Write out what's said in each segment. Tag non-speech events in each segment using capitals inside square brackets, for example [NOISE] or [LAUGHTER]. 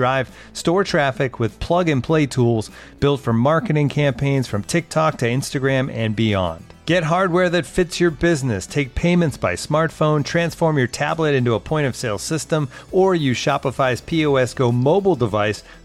drive store traffic with plug and play tools built for marketing campaigns from TikTok to Instagram and beyond. Get hardware that fits your business. Take payments by smartphone, transform your tablet into a point of sale system, or use Shopify's POS Go mobile device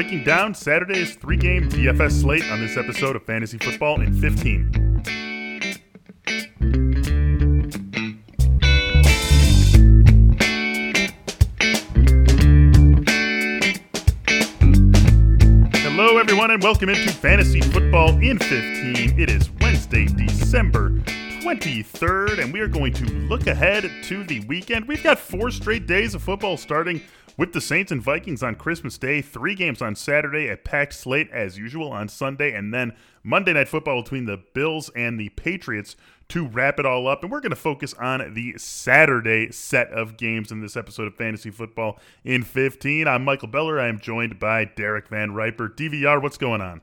Breaking down Saturday's three game DFS slate on this episode of Fantasy Football in 15. Hello, everyone, and welcome into Fantasy Football in 15. It is Wednesday, December 23rd, and we are going to look ahead to the weekend. We've got four straight days of football starting with the Saints and Vikings on Christmas Day, three games on Saturday, a packed slate as usual on Sunday, and then Monday Night Football between the Bills and the Patriots to wrap it all up. And we're going to focus on the Saturday set of games in this episode of Fantasy Football in 15. I'm Michael Beller. I am joined by Derek Van Riper. DVR, what's going on?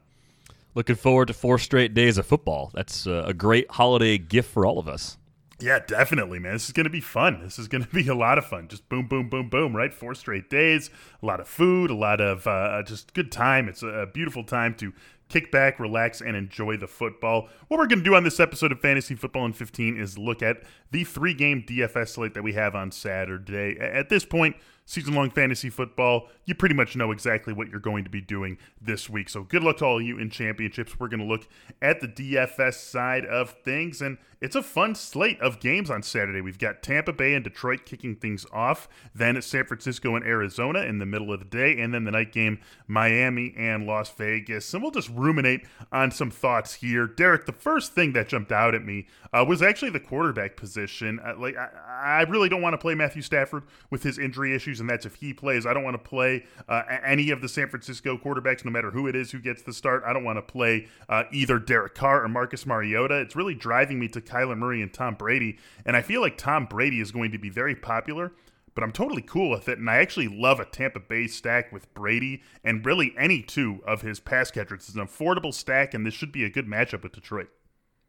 Looking forward to four straight days of football. That's uh, a great holiday gift for all of us. Yeah, definitely, man. This is going to be fun. This is going [LAUGHS] to be a lot of fun. Just boom, boom, boom, boom, right? Four straight days, a lot of food, a lot of uh, just good time. It's a beautiful time to kick back, relax, and enjoy the football. What we're going to do on this episode of Fantasy Football in 15 is look at the three game DFS slate that we have on Saturday. At this point, season long fantasy football, you pretty much know exactly what you're going to be doing this week. So good luck to all of you in championships. We're going to look at the DFS side of things, and it's a fun slate of games on Saturday. We've got Tampa Bay and Detroit kicking things off, then San Francisco and Arizona in the middle of the day, and then the night game, Miami and Las Vegas. And we'll just ruminate on some thoughts here. Derek, the first thing that jumped out at me uh, was actually the quarterback position. Uh, like, I, I really don't want to play Matthew Stafford with his injury issues and that's if he plays. I don't want to play uh, any of the San Francisco quarterbacks, no matter who it is who gets the start. I don't want to play uh, either Derek Carr or Marcus Mariota. It's really driving me to Kyler Murray and Tom Brady, and I feel like Tom Brady is going to be very popular but I'm totally cool with it. And I actually love a Tampa Bay stack with Brady and really any two of his pass catchers. It's an affordable stack, and this should be a good matchup with Detroit.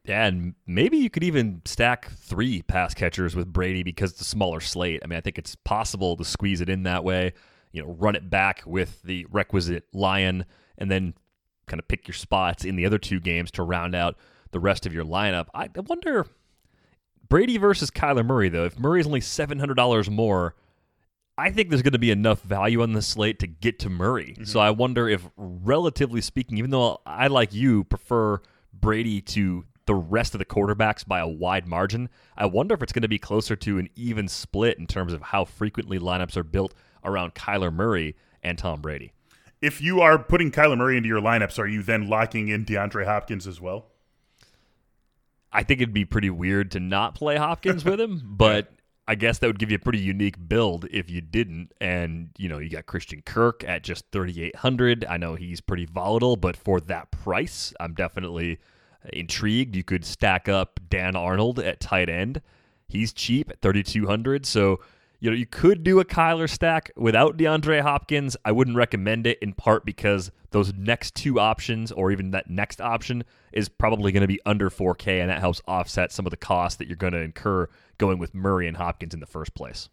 Yeah, and maybe you could even stack three pass catchers with Brady because it's a smaller slate. I mean, I think it's possible to squeeze it in that way. You know, run it back with the requisite Lion, and then kind of pick your spots in the other two games to round out the rest of your lineup. I wonder Brady versus Kyler Murray though. If Murray's only seven hundred dollars more, I think there's going to be enough value on the slate to get to Murray. Mm-hmm. So I wonder if, relatively speaking, even though I like you prefer Brady to the rest of the quarterbacks by a wide margin. I wonder if it's going to be closer to an even split in terms of how frequently lineups are built around Kyler Murray and Tom Brady. If you are putting Kyler Murray into your lineups, are you then locking in DeAndre Hopkins as well? I think it'd be pretty weird to not play Hopkins with him, [LAUGHS] but I guess that would give you a pretty unique build if you didn't. And you know, you got Christian Kirk at just 3800. I know he's pretty volatile, but for that price, I'm definitely intrigued, you could stack up Dan Arnold at tight end. He's cheap at 3200 so you know, you could do a Kyler stack without DeAndre Hopkins. I wouldn't recommend it in part because those next two options or even that next option is probably going to be under 4K and that helps offset some of the costs that you're going to incur going with Murray and Hopkins in the first place.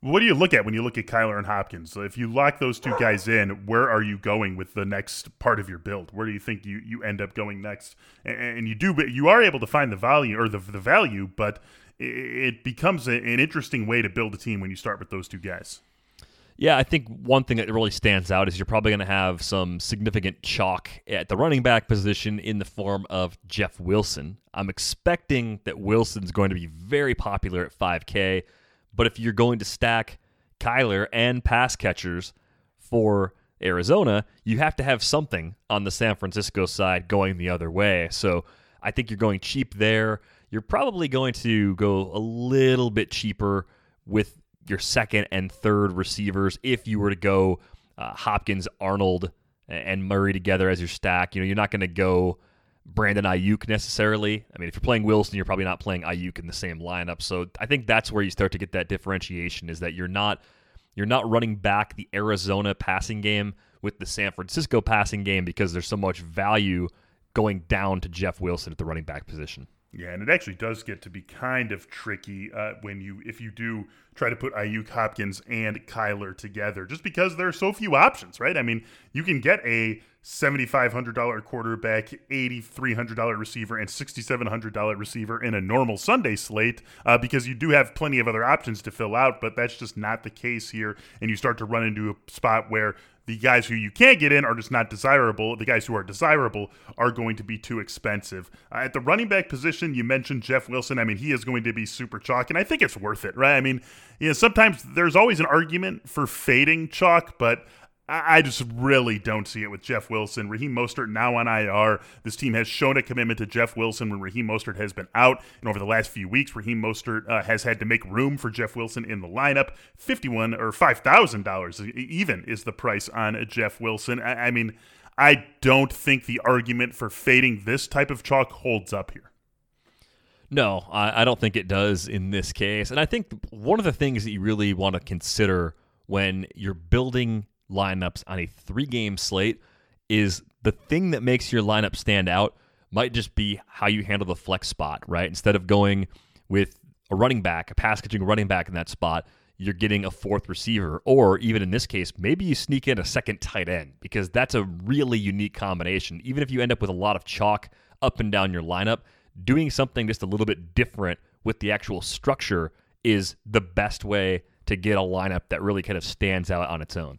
What do you look at when you look at Kyler and Hopkins? If you lock those two guys in, where are you going with the next part of your build? Where do you think you, you end up going next? And, you do, you are able to find the value or the, the value, but it becomes a, an interesting way to build a team when you start with those two guys. Yeah, I think one thing that really stands out is you're probably going to have some significant chalk at the running back position in the form of Jeff Wilson. I'm expecting that Wilson's going to be very popular at 5K. But if you're going to stack Kyler and pass catchers for Arizona, you have to have something on the San Francisco side going the other way. So I think you're going cheap there. You're probably going to go a little bit cheaper with your second and third receivers if you were to go uh, Hopkins, Arnold, and Murray together as your stack. You know, you're not going to go Brandon Aiyuk necessarily. I mean, if you're playing Wilson, you're probably not playing Aiyuk in the same lineup. So I think that's where you start to get that differentiation is that you're not you're not running back the Arizona passing game with the San Francisco passing game because there's so much value going down to Jeff Wilson at the running back position. Yeah, and it actually does get to be kind of tricky uh, when you if you do try to put Aiyuk, Hopkins, and Kyler together, just because there are so few options, right? I mean, you can get a $7,500 quarterback, $8,300 receiver, and $6,700 receiver in a normal Sunday slate uh, because you do have plenty of other options to fill out, but that's just not the case here. And you start to run into a spot where the guys who you can't get in are just not desirable. The guys who are desirable are going to be too expensive. Uh, at the running back position, you mentioned Jeff Wilson. I mean, he is going to be super chalk, and I think it's worth it, right? I mean, you know, sometimes there's always an argument for fading chalk, but I just really don't see it with Jeff Wilson. Raheem Mostert now on IR. This team has shown a commitment to Jeff Wilson when Raheem Mostert has been out. And over the last few weeks, Raheem Mostert uh, has had to make room for Jeff Wilson in the lineup. Fifty-one or five thousand dollars even is the price on Jeff Wilson. I, I mean, I don't think the argument for fading this type of chalk holds up here. No, I, I don't think it does in this case. And I think one of the things that you really want to consider when you're building lineups on a three game slate is the thing that makes your lineup stand out might just be how you handle the flex spot, right? Instead of going with a running back, a pass catching running back in that spot, you're getting a fourth receiver, or even in this case, maybe you sneak in a second tight end because that's a really unique combination. Even if you end up with a lot of chalk up and down your lineup, doing something just a little bit different with the actual structure is the best way to get a lineup that really kind of stands out on its own.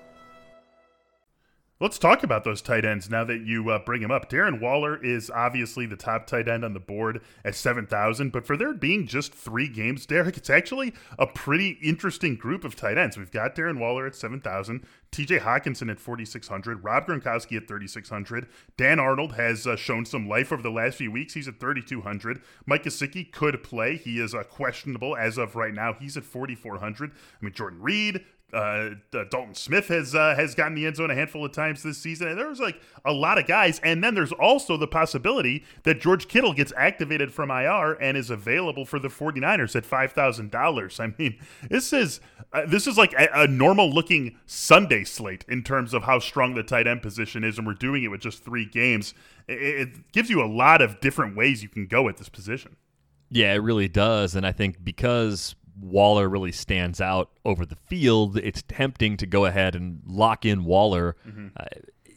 Let's talk about those tight ends now that you uh, bring him up. Darren Waller is obviously the top tight end on the board at 7,000, but for there being just three games, Derek, it's actually a pretty interesting group of tight ends. We've got Darren Waller at 7,000, TJ Hockenson at 4,600, Rob Gronkowski at 3,600. Dan Arnold has uh, shown some life over the last few weeks. He's at 3,200. Mike Gesicki could play. He is uh, questionable as of right now. He's at 4,400. I mean, Jordan Reed, uh, Durham Smythe has uh, has gotten the end zone a handful of times this season, and there's like a lot of guys. And then there's also the possibility that George Kittle gets activated from IR and is available for the 49ers at five thousand dollars. I mean, this is uh, this is like a, a normal looking Sunday slate in terms of how strong the tight end position is, and we're doing it with just three games. It, it gives you a lot of different ways you can go at this position. Yeah, it really does, and I think because Waller really stands out over the field, it's tempting to go ahead and lock in Waller. Mm-hmm. Uh,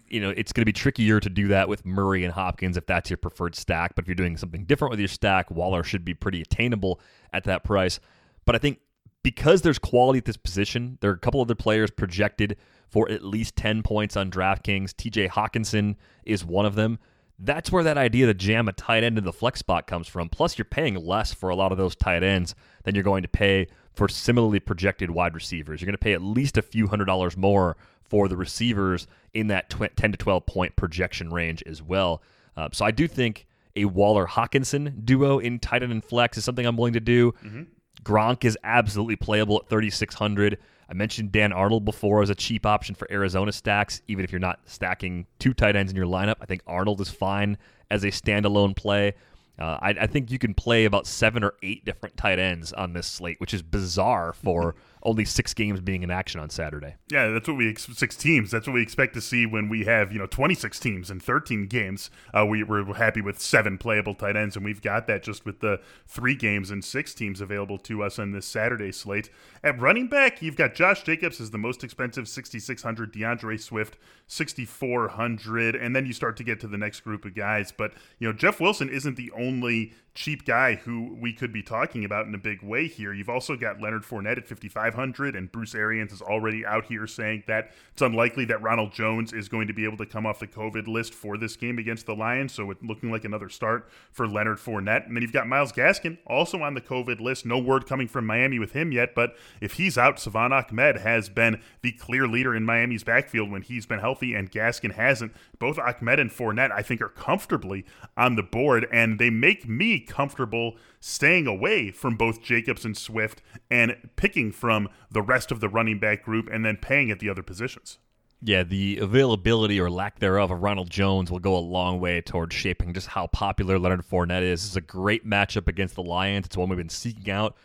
you know, it's going to be trickier to do that with Murray and Hopkins if that's your preferred stack. But if you're doing something different with your stack, Waller should be pretty attainable at that price. But I think because there's quality at this position, there are a couple other players projected for at least 10 points on DraftKings. TJ Hockenson is one of them that's where that idea to jam a tight end in the flex spot comes from. Plus, you're paying less for a lot of those tight ends than you're going to pay for similarly projected wide receivers. You're going to pay at least a few hundred dollars more for the receivers in that 10 to 12 point projection range as well. Uh, so I do think a Waller Hockenson duo in tight end and flex is something I'm willing to do. Mm-hmm. Gronk is absolutely playable at 3,600. I mentioned Dan Arnold before as a cheap option for Arizona stacks, even if you're not stacking two tight ends in your lineup. I think Arnold is fine as a standalone play. Uh, I, I, think you can play about seven or eight different tight ends on this slate, which is bizarre for only six games being in action on Saturday. Yeah, that's what we ex- six teams. That's what we expect to see when we have you know 26 teams and 13 games. Uh, we, we're happy with seven playable tight ends, and we've got that just with the three games and six teams available to us on this Saturday slate. At running back, you've got Josh Jacobs is the most expensive, 6,600. D'Andre Swift, 6,400, and then you start to get to the next group of guys. But you know Jeff Wilson isn't the only cheap guy who we could be talking about in a big way here. You've also got Leonard Fournette at 5,500, and Bruce Arians is already out here saying that it's unlikely that Ronald Jones is going to be able to come off the COVID list for this game against the Lions. So it's looking like another start for Leonard Fournette. And then you've got Myles Gaskin also on the COVID list. No word coming from Miami with him yet, but if he's out, Salvon Ahmed has been the clear leader in Miami's backfield when he's been healthy, and Gaskin hasn't. Both Ahmed and Fournette, I think, are comfortably on the board, and they make me comfortable staying away from both Jacobs and Swift and picking from the rest of the running back group and then paying at the other positions. Yeah, the availability or lack thereof of Ronald Jones will go a long way towards shaping just how popular Leonard Fournette is. This is a great matchup against the Lions. It's one we've been seeking out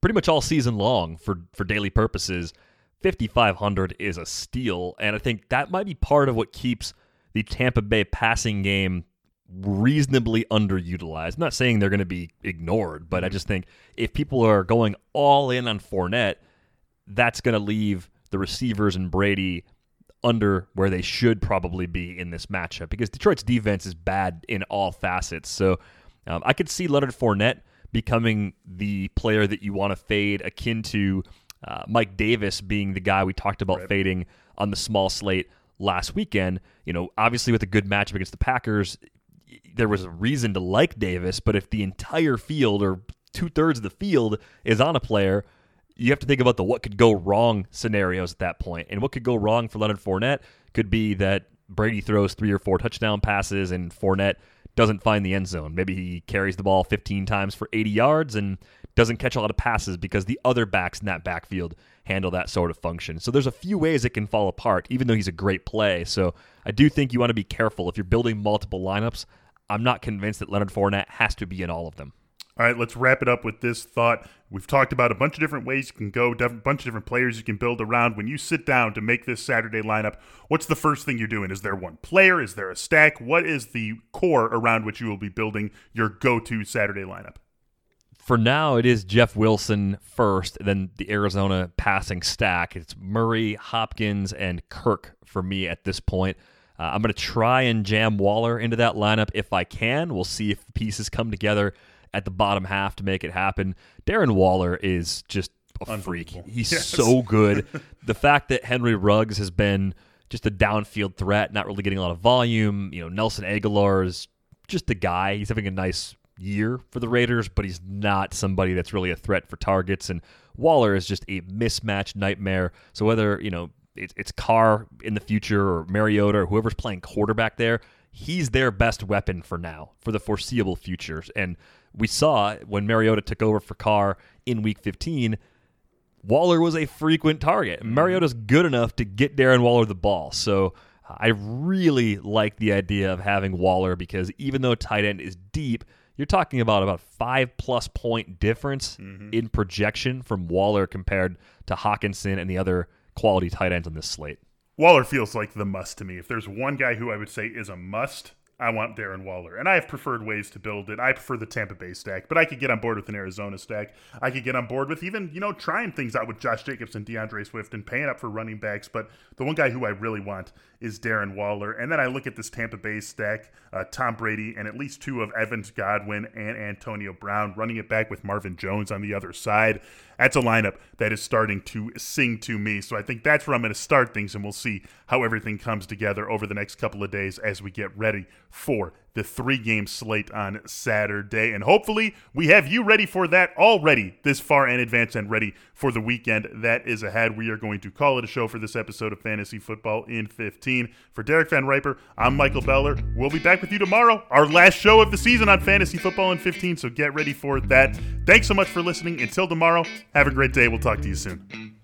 pretty much all season long for, for daily purposes. 5,500 is a steal, and I think that might be part of what keeps the Tampa Bay passing game reasonably underutilized. I'm not saying they're going to be ignored, but I just think if people are going all in on Fournette, that's going to leave the receivers and Brady under where they should probably be in this matchup because Detroit's defense is bad in all facets. So um, I could see Leonard Fournette becoming the player that you want to fade, akin to uh, Mike Davis being the guy we talked about right. fading on the small slate last weekend. You know, obviously with a good matchup against the Packers, there was a reason to like Davis, but if the entire field or two thirds of the field is on a player, you have to think about the what could go wrong scenarios at that point. And what could go wrong for Leonard Fournette could be that Brady throws three or four touchdown passes and Fournette doesn't find the end zone. Maybe he carries the ball 15 times for 80 yards and doesn't catch a lot of passes because the other backs in that backfield handle that sort of function. So there's a few ways it can fall apart, even though he's a great play. So I do think you want to be careful if you're building multiple lineups. I'm not convinced that Leonard Fournette has to be in all of them. All right, let's wrap it up with this thought. We've talked about a bunch of different ways you can go, a bunch of different players you can build around. When you sit down to make this Saturday lineup, what's the first thing you're doing? Is there one player? Is there a stack? What is the core around which you will be building your go to Saturday lineup? For now, it is Jeff Wilson first, then the Arizona passing stack. It's Murray, Hopkins, and Kirk for me at this point. Uh, I'm going to try and jam Waller into that lineup if I can. We'll see if the pieces come together at the bottom half to make it happen. Darren Waller is just a freak. He's yes. so good. [LAUGHS] the fact that Henry Ruggs has been just a downfield threat, not really getting a lot of volume. You know, Nelson Agholor is just a guy. He's having a nice year for the Raiders, but he's not somebody that's really a threat for targets. And Waller is just a mismatch nightmare. So whether, you know, it's Carr in the future or Mariota or whoever's playing quarterback there, he's their best weapon for now, for the foreseeable future. And we saw when Mariota took over for Carr in week 15, Waller was a frequent target. Mariota's good enough to get Darren Waller the ball. So I really like the idea of having Waller because even though tight end is deep, you're talking about about five plus point difference mm-hmm. in projection from Waller compared to Hockenson and the other quality tight ends on this slate. Waller feels like the must to me. If there's one guy who I would say is a must, I want Darren Waller. And I have preferred ways to build it. I prefer the Tampa Bay stack, but I could get on board with an Arizona stack. I could get on board with even, you know, trying things out with Josh Jacobs and D'Andre Swift and paying up for running backs. But the one guy who I really want is Darren Waller. And then I look at this Tampa Bay stack, uh, Tom Brady, and at least two of Evans Godwin and Antonio Brown, running it back with Marvin Jones on the other side. That's a lineup that is starting to sing to me. So I think that's where I'm going to start things, and we'll see how everything comes together over the next couple of days as we get ready for the three game slate on Saturday. And hopefully, we have you ready for that already this far in advance and ready for the weekend that is ahead. We are going to call it a show for this episode of Fantasy Football in 15. For Derek Van Riper, I'm Michael Beller. We'll be back with you tomorrow, our last show of the season on Fantasy Football in 15. So get ready for that. Thanks so much for listening. Until tomorrow, have a great day. We'll talk to you soon.